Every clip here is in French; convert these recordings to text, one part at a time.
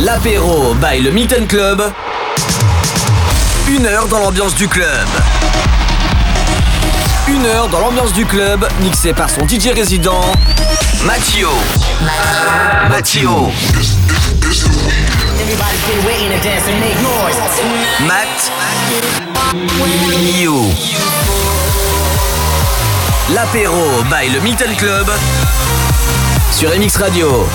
L'apéro by le Milton Club. Une heure dans l'ambiance du club. Une heure dans l'ambiance du club, mixé par son DJ résident, Mathio. Mathio. Matt. You. L'apéro by le Milton Club sur MX Radio.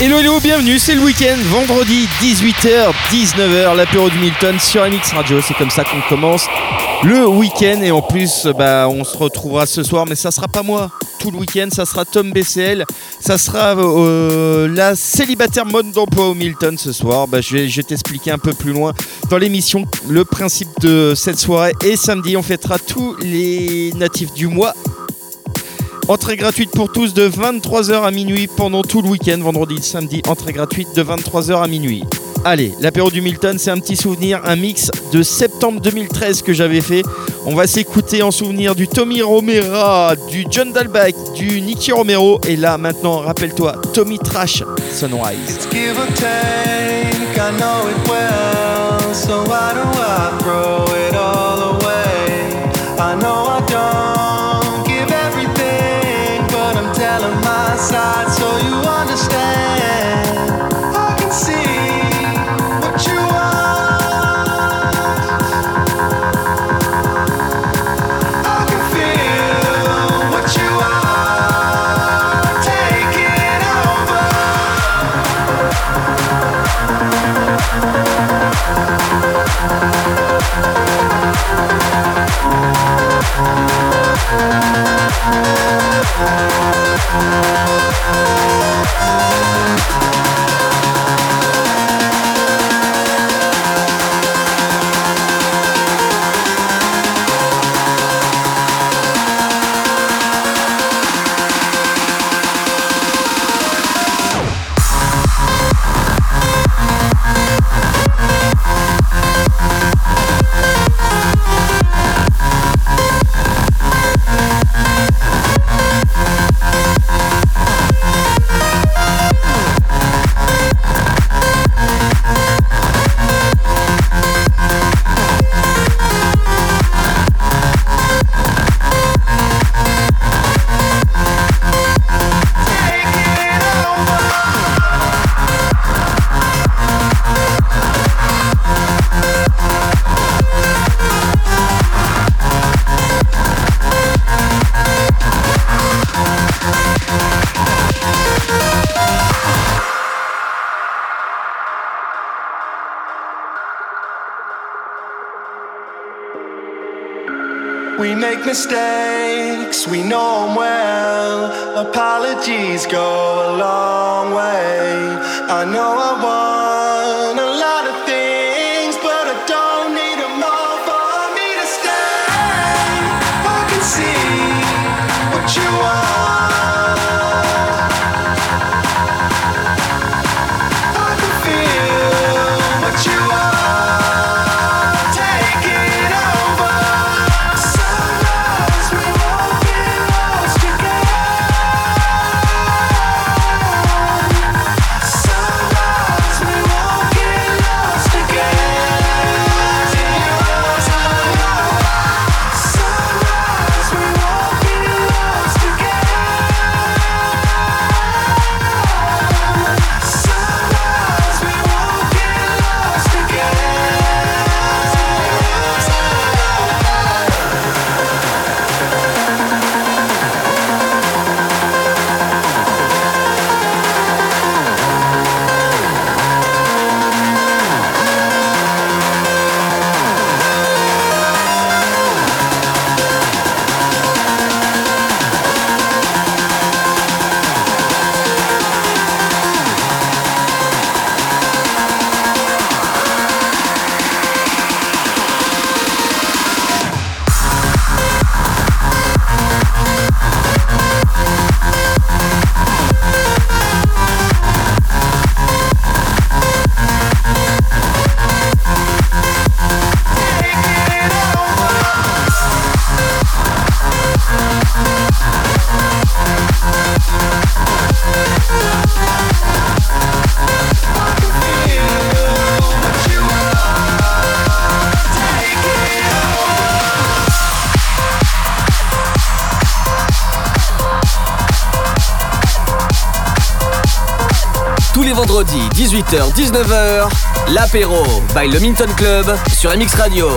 Hello hello, bienvenue, c'est le week-end, vendredi 18h, 19h, l'apéro du Milton sur MX Radio, c'est comme ça qu'on commence le week-end et en plus bah, on se retrouvera ce soir mais ça sera pas moi tout le week-end, ça sera Tom BCL, ça sera euh, la célibataire mode d'emploi au Milton ce soir, bah, je vais, je vais t'expliquer un peu plus loin dans l'émission le principe de cette soirée et samedi on fêtera tous les natifs du mois Entrée gratuite pour tous de 23h à minuit pendant tout le week-end, vendredi et samedi. Entrée gratuite de 23h à minuit. Allez, l'apéro du Milton, c'est un petit souvenir, un mix de septembre 2013 que j'avais fait. On va s'écouter en souvenir du Tommy Romero, du John Dalbach, du Nicky Romero. Et là, maintenant, rappelle-toi, Tommy Trash, Sunrise. stay. 18h-19h, l'apéro by le Minton Club sur MX Radio.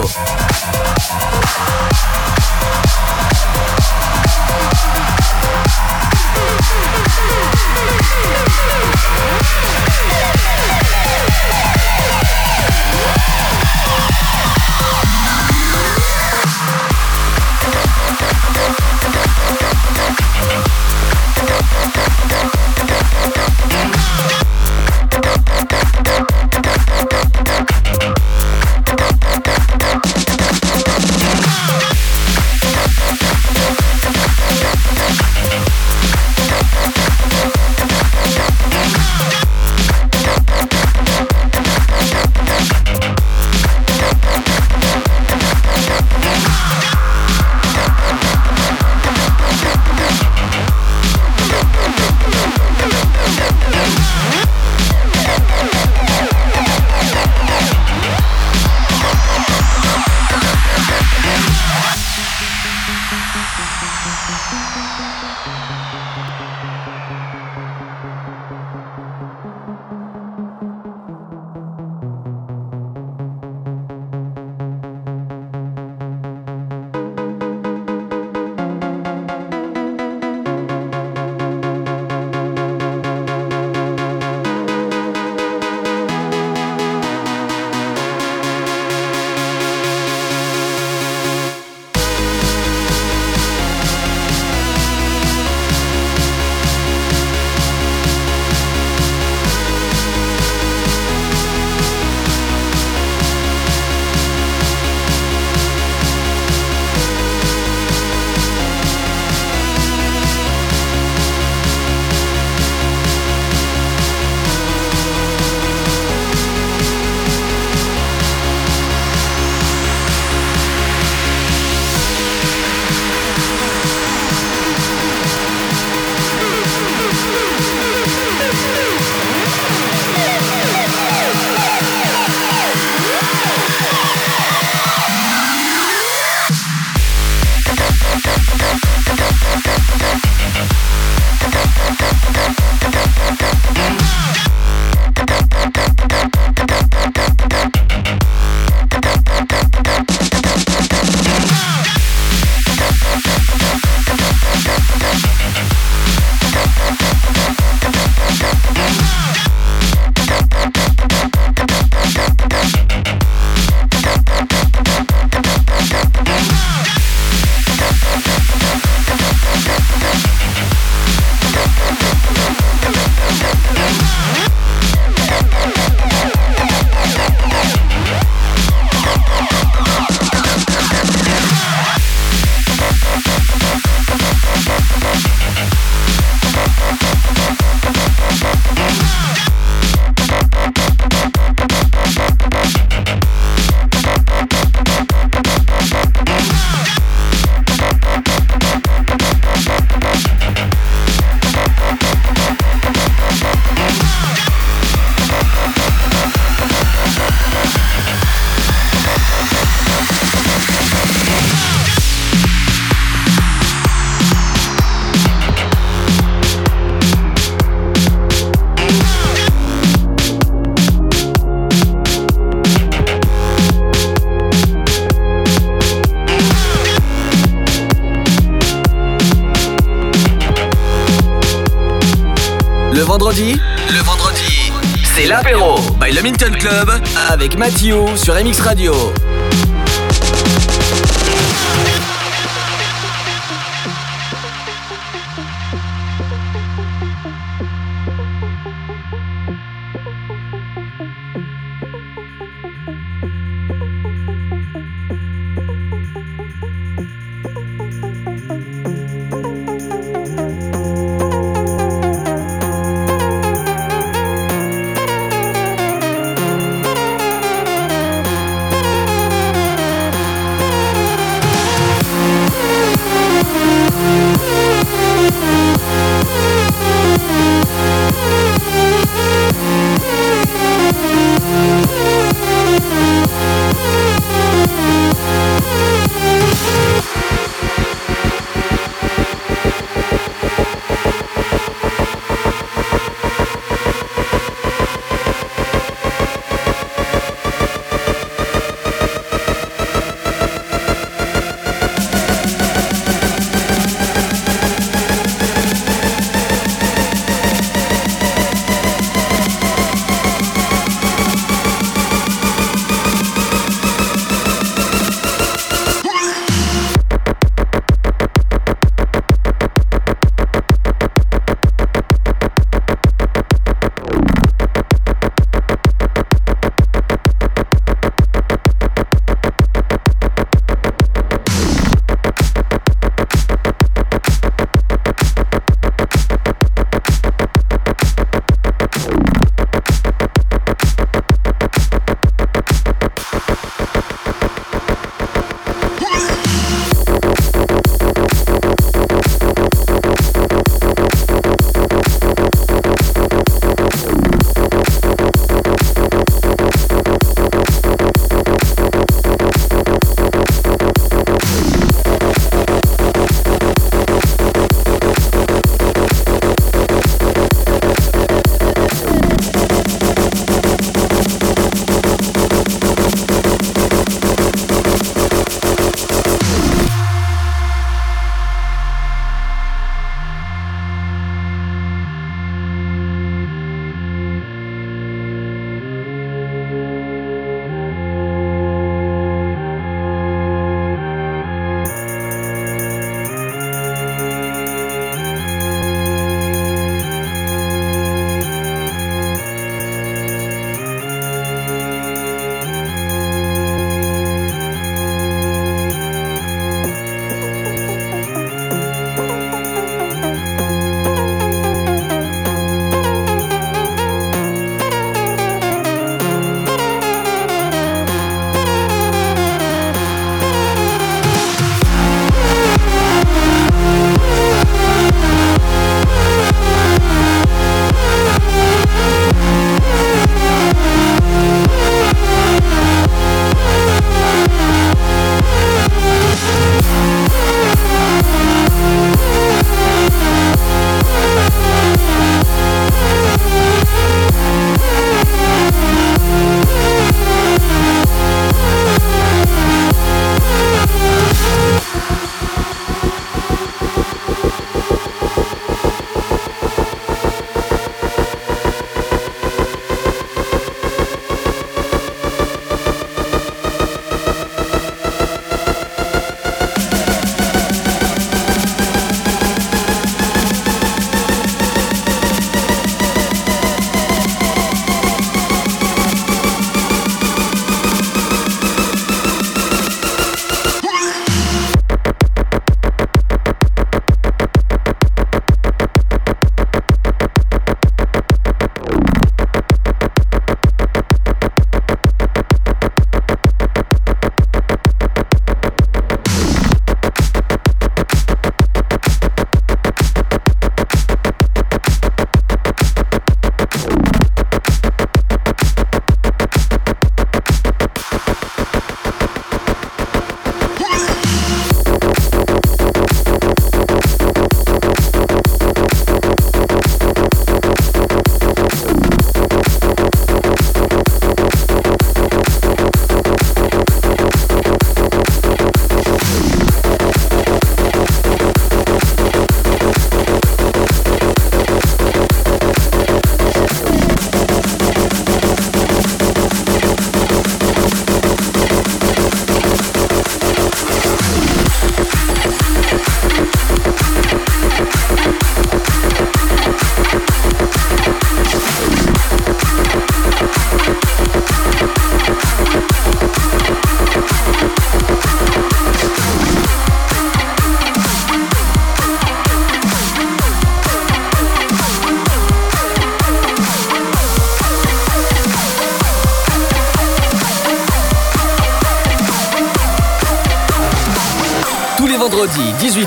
Mathieu sur MX Radio.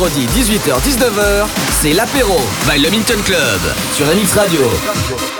Vendredi 18h-19h, c'est l'apéro by le Minton Club sur MX Radio.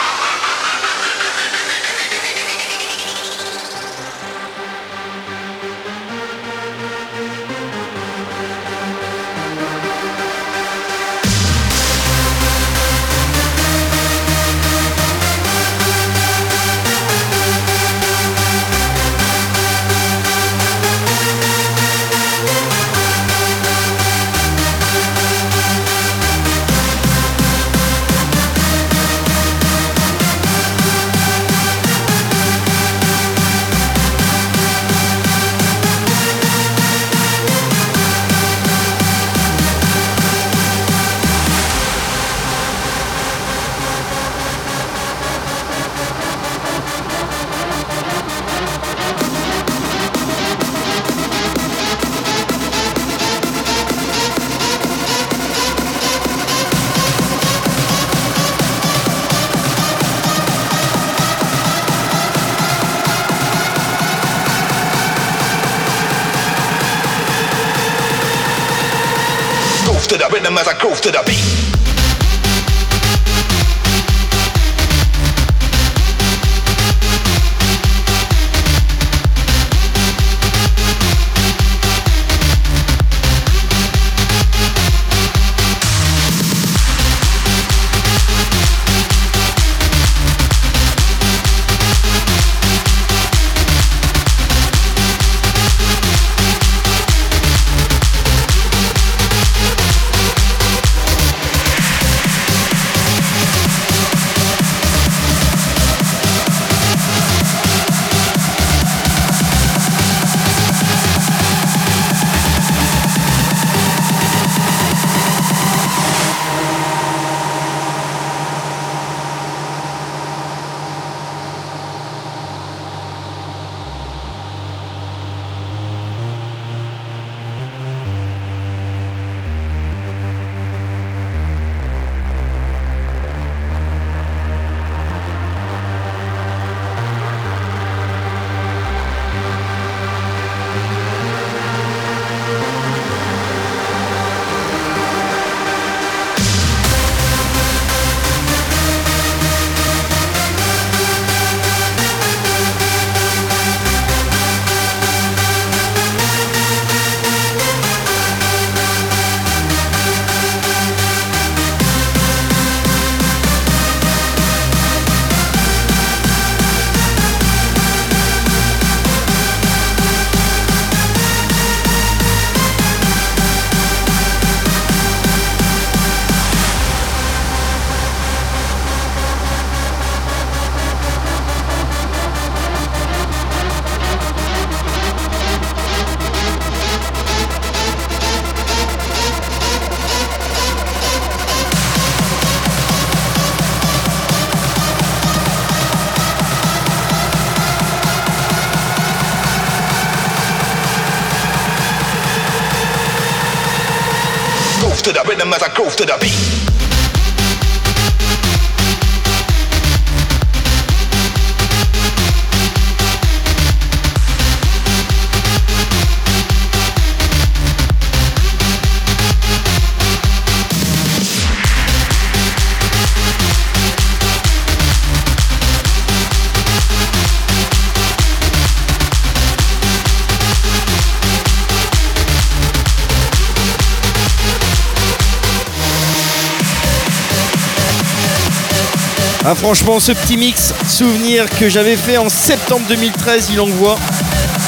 Franchement ce petit mix souvenir que j'avais fait en septembre 2013 il envoie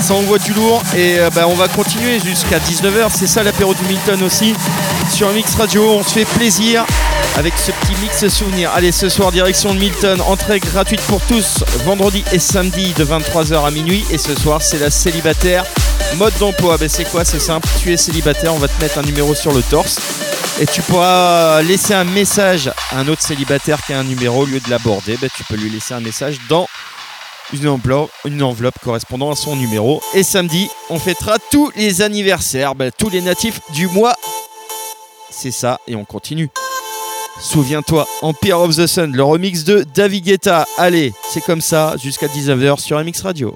ça envoie du lourd. Et euh, bah, on va continuer jusqu'à 19h c'est ça l'apéro du Milton aussi. Sur Mix Radio on se fait plaisir avec ce petit mix souvenir. Allez ce soir direction de Milton entrée gratuite pour tous vendredi et samedi de 23h à minuit. Et ce soir c'est la célibataire mode d'emploi. Ben, c'est quoi? C'est simple. Tu es célibataire on va te mettre un numéro sur le torse et tu pourras laisser un message à un autre célibataire qui a un numéro au lieu de l'aborder. ben, tu peux lui laisser un message dans une enveloppe, correspondant à son numéro. Et samedi, on fêtera tous les anniversaires, ben, tous les natifs du mois. C'est ça, et on continue. Souviens-toi, Empire of the Sun, le remix de David Guetta. Allez, c'est comme ça, jusqu'à 19h sur MX Radio.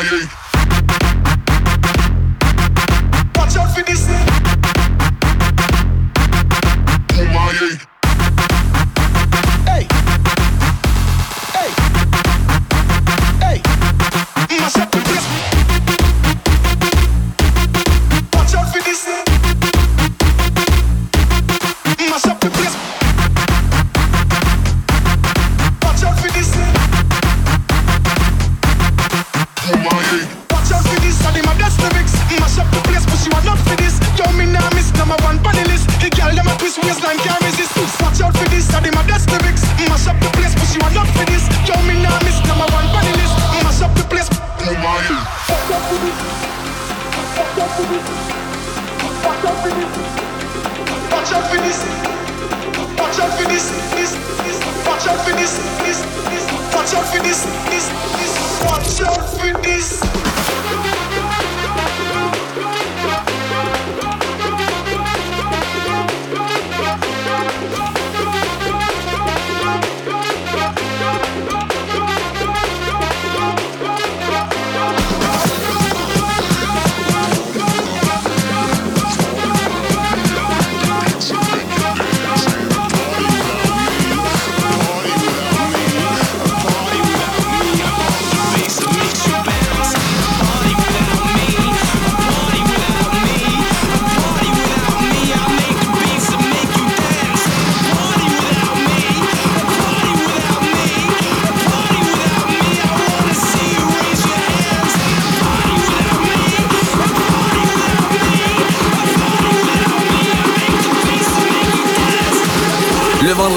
моей this, this, this. Watch out for this, this, this. Watch out for this.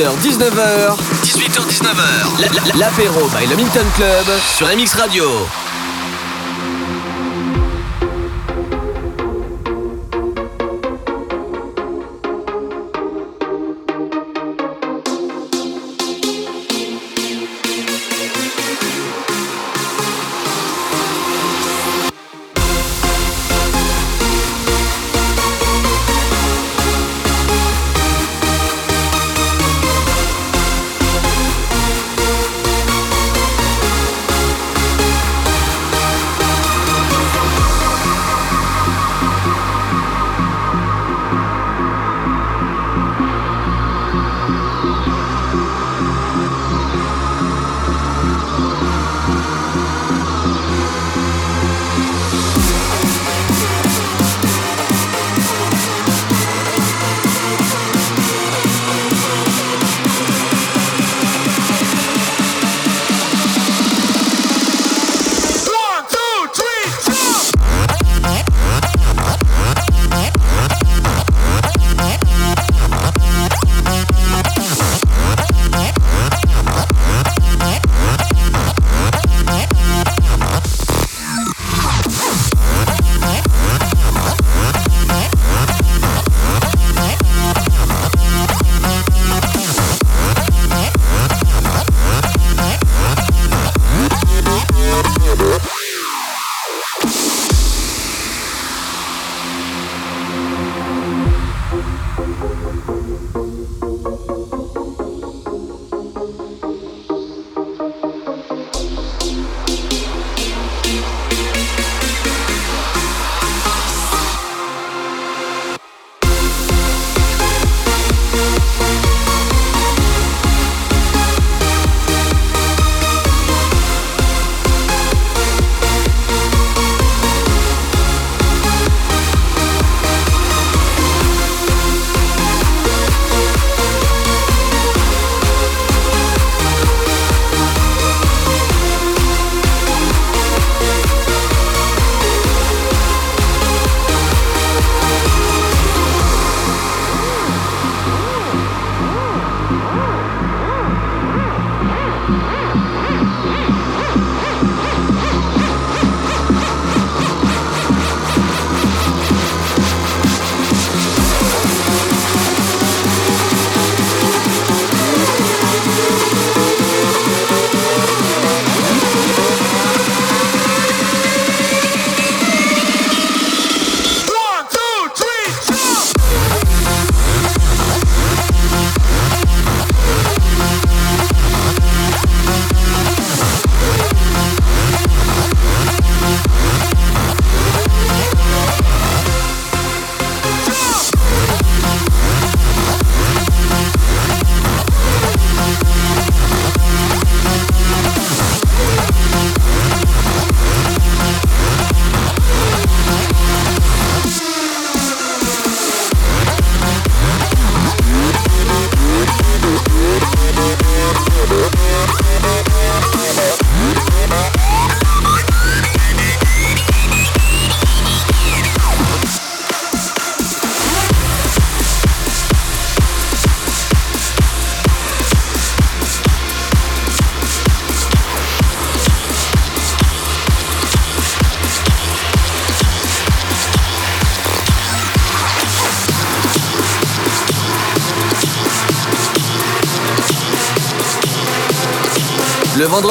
18h-19h. 18h-19h. L'apéro by le Minton Club sur MX Radio.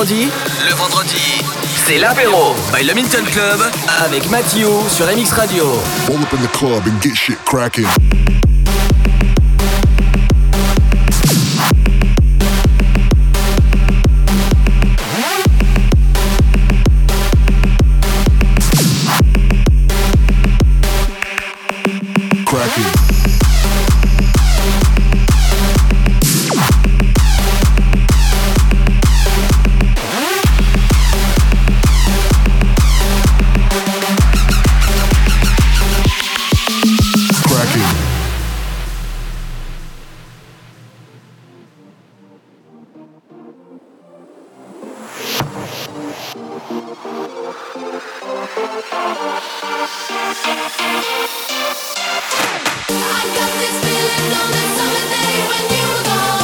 Vendredi, le vendredi, c'est l'apéro by le Minton Club avec Mathieu sur MX Radio. Roll up in the club and get shit cracking. Cracking. I got this feeling on that summer day when you were gone.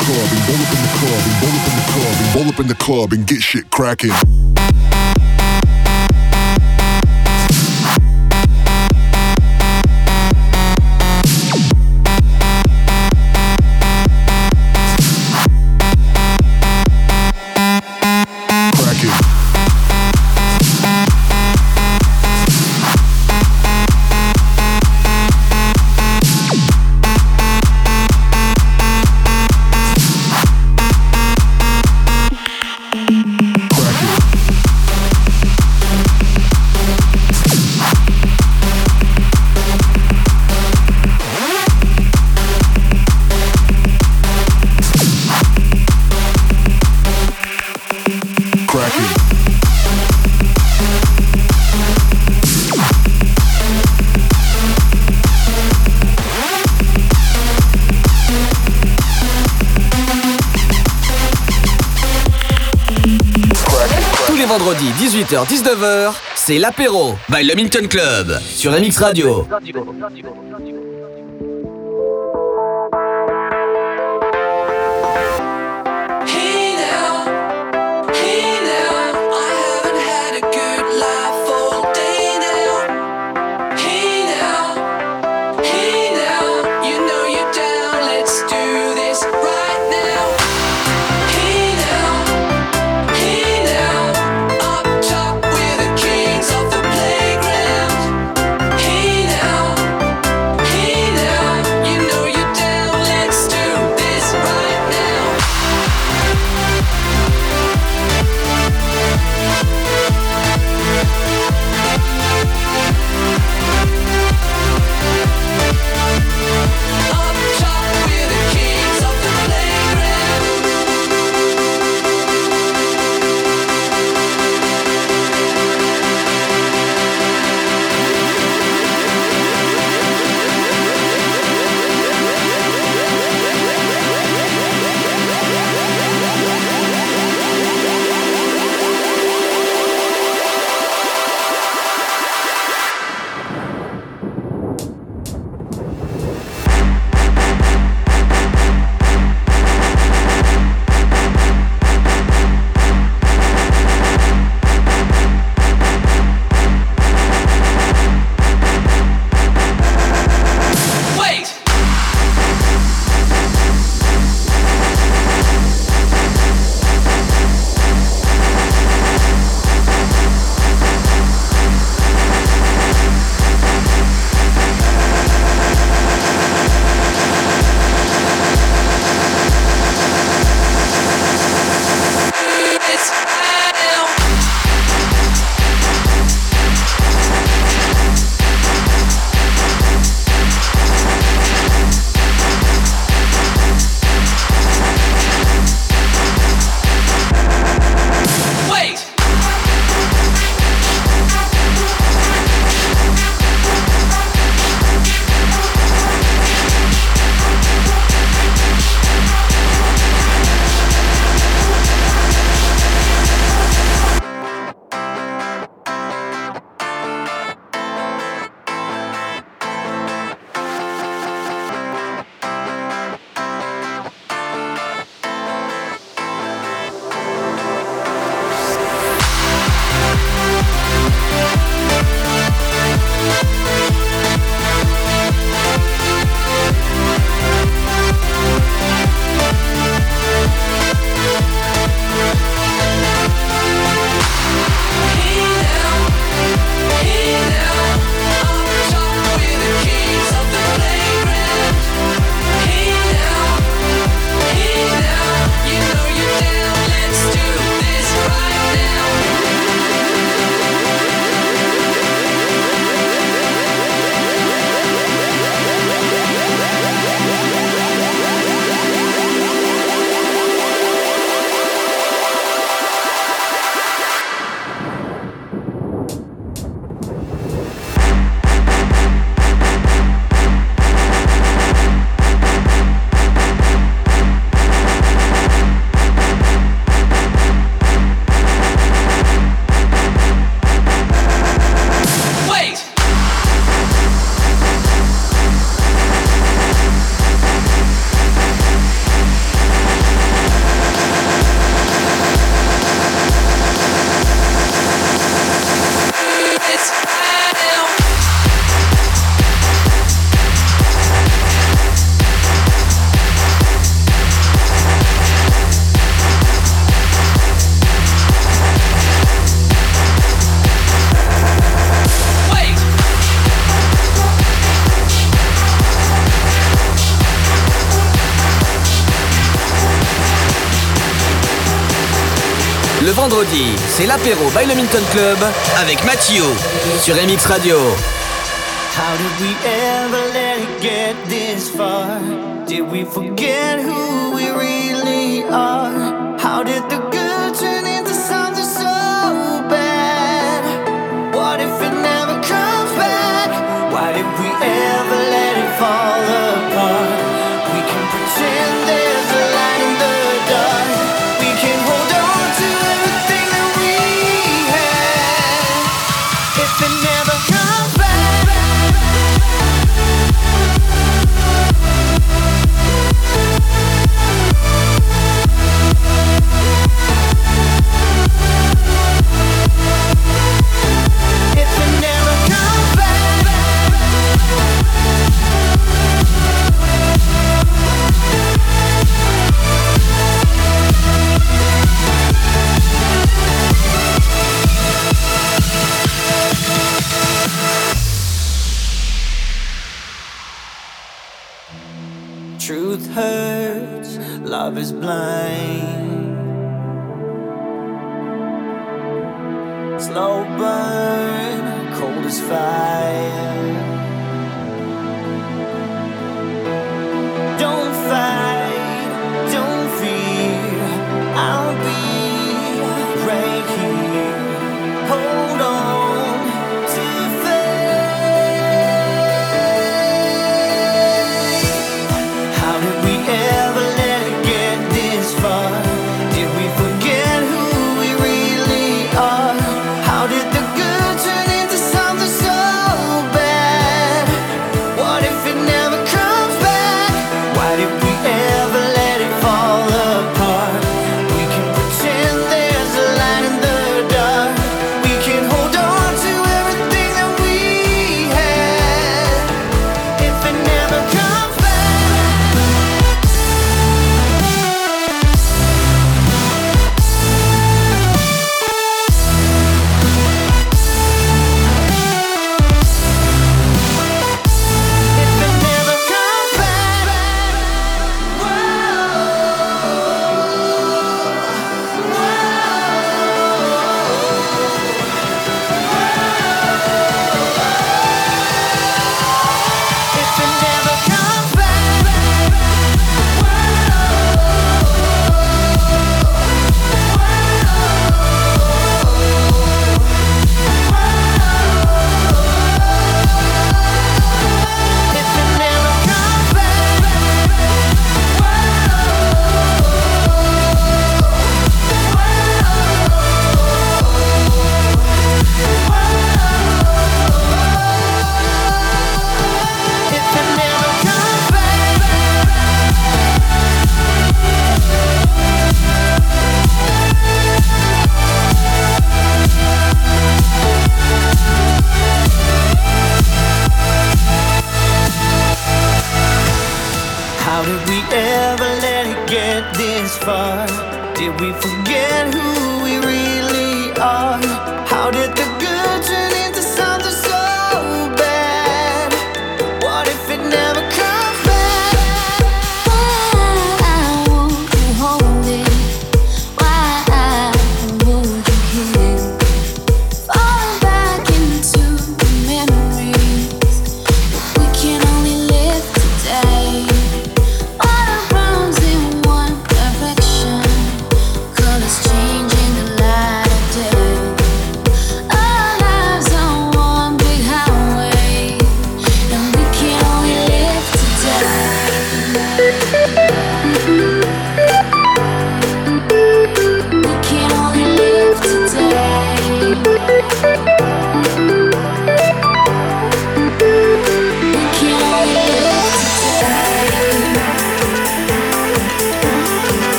club and roll up in the club and roll up in the club and roll up in the club and get shit cracking. Vendredis 18h-19h, c'est l'apéro by le Minton Club sur MX Radio. vendredi, c'est l'apéro by le Minton Club avec Mathieu sur MX Radio. How did we ever let it get this far? Did we forget who we really are? How did the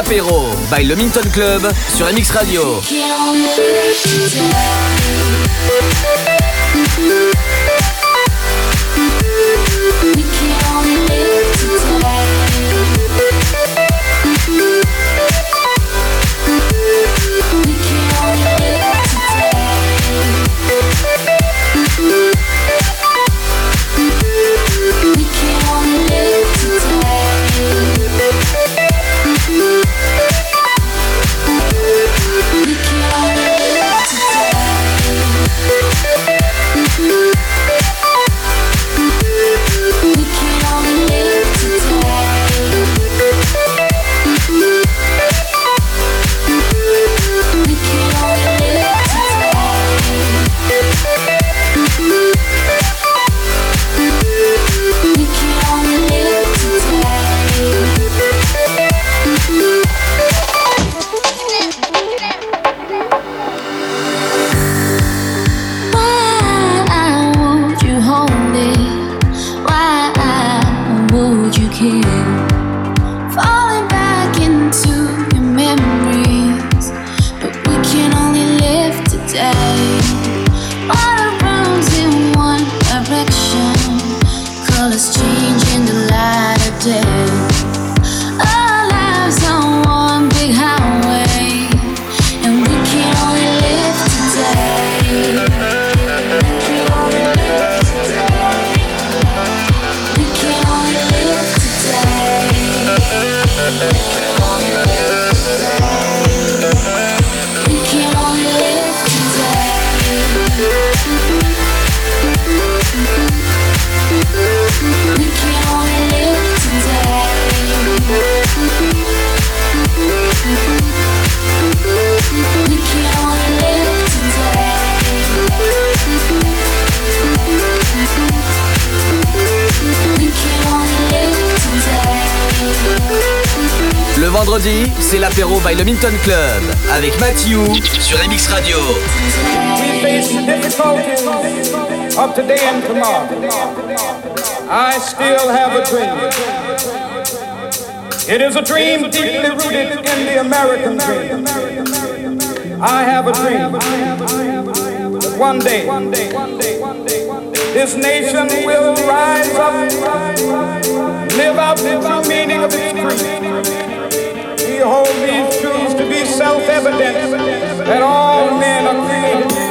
Apéro by le Minton Club sur MX Radio. By le Minton Club avec Matthew sur MX Radio. We face the difficulties of today and tomorrow. I still have a dream. It is a dream deeply rooted in the American dream. I have a dream one day this nation will rise up, live out the meaning of its creed. Hold these truths to be self-evident that all men are created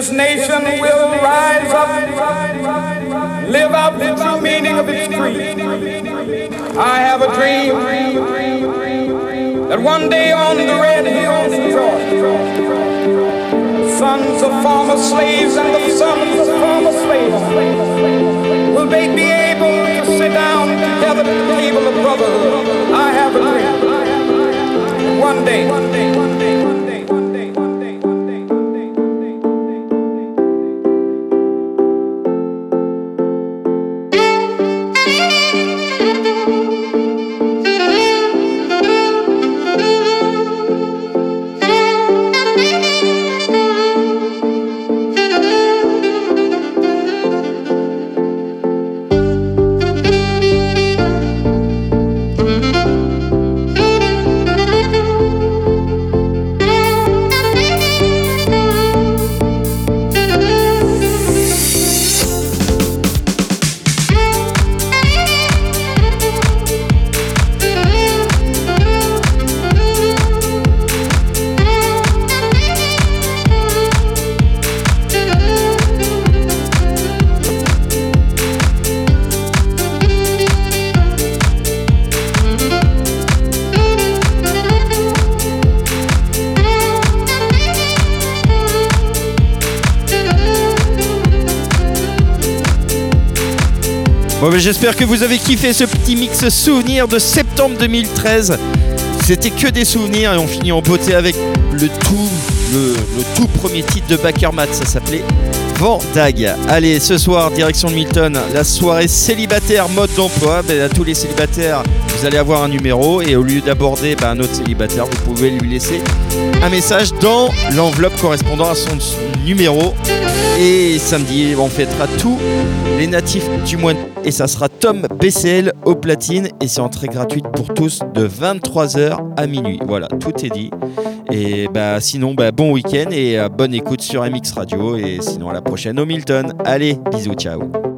this nation will rise up, live out the true meaning of its creed. I have a dream that one day on the red hills of Georgia, sons of former slaves and the sons of former slaves will they be able to sit down together at the table of brotherhood. I have a dream. One day, j'espère que vous avez kiffé ce petit mix souvenir de septembre 2013. C'était que des souvenirs et on finit en beauté avec le tout, le, tout premier titre de Backermat. Ça s'appelait Vendag. Allez, ce soir, direction de Milton, la soirée célibataire mode d'emploi. Ben, à tous les célibataires, vous allez avoir un numéro et au lieu d'aborder ben, un autre célibataire, vous pouvez lui laisser un message dans l'enveloppe correspondant à son numéro. Et samedi, on fêtera tous les natifs du mois et ça sera Tom BCL au platine et c'est entrée gratuite pour tous de 23h à minuit. Voilà, tout est dit. Et bah sinon, bah, bon week-end et euh, bonne écoute sur MX Radio et sinon à la prochaine au Milton. Allez, bisous, ciao.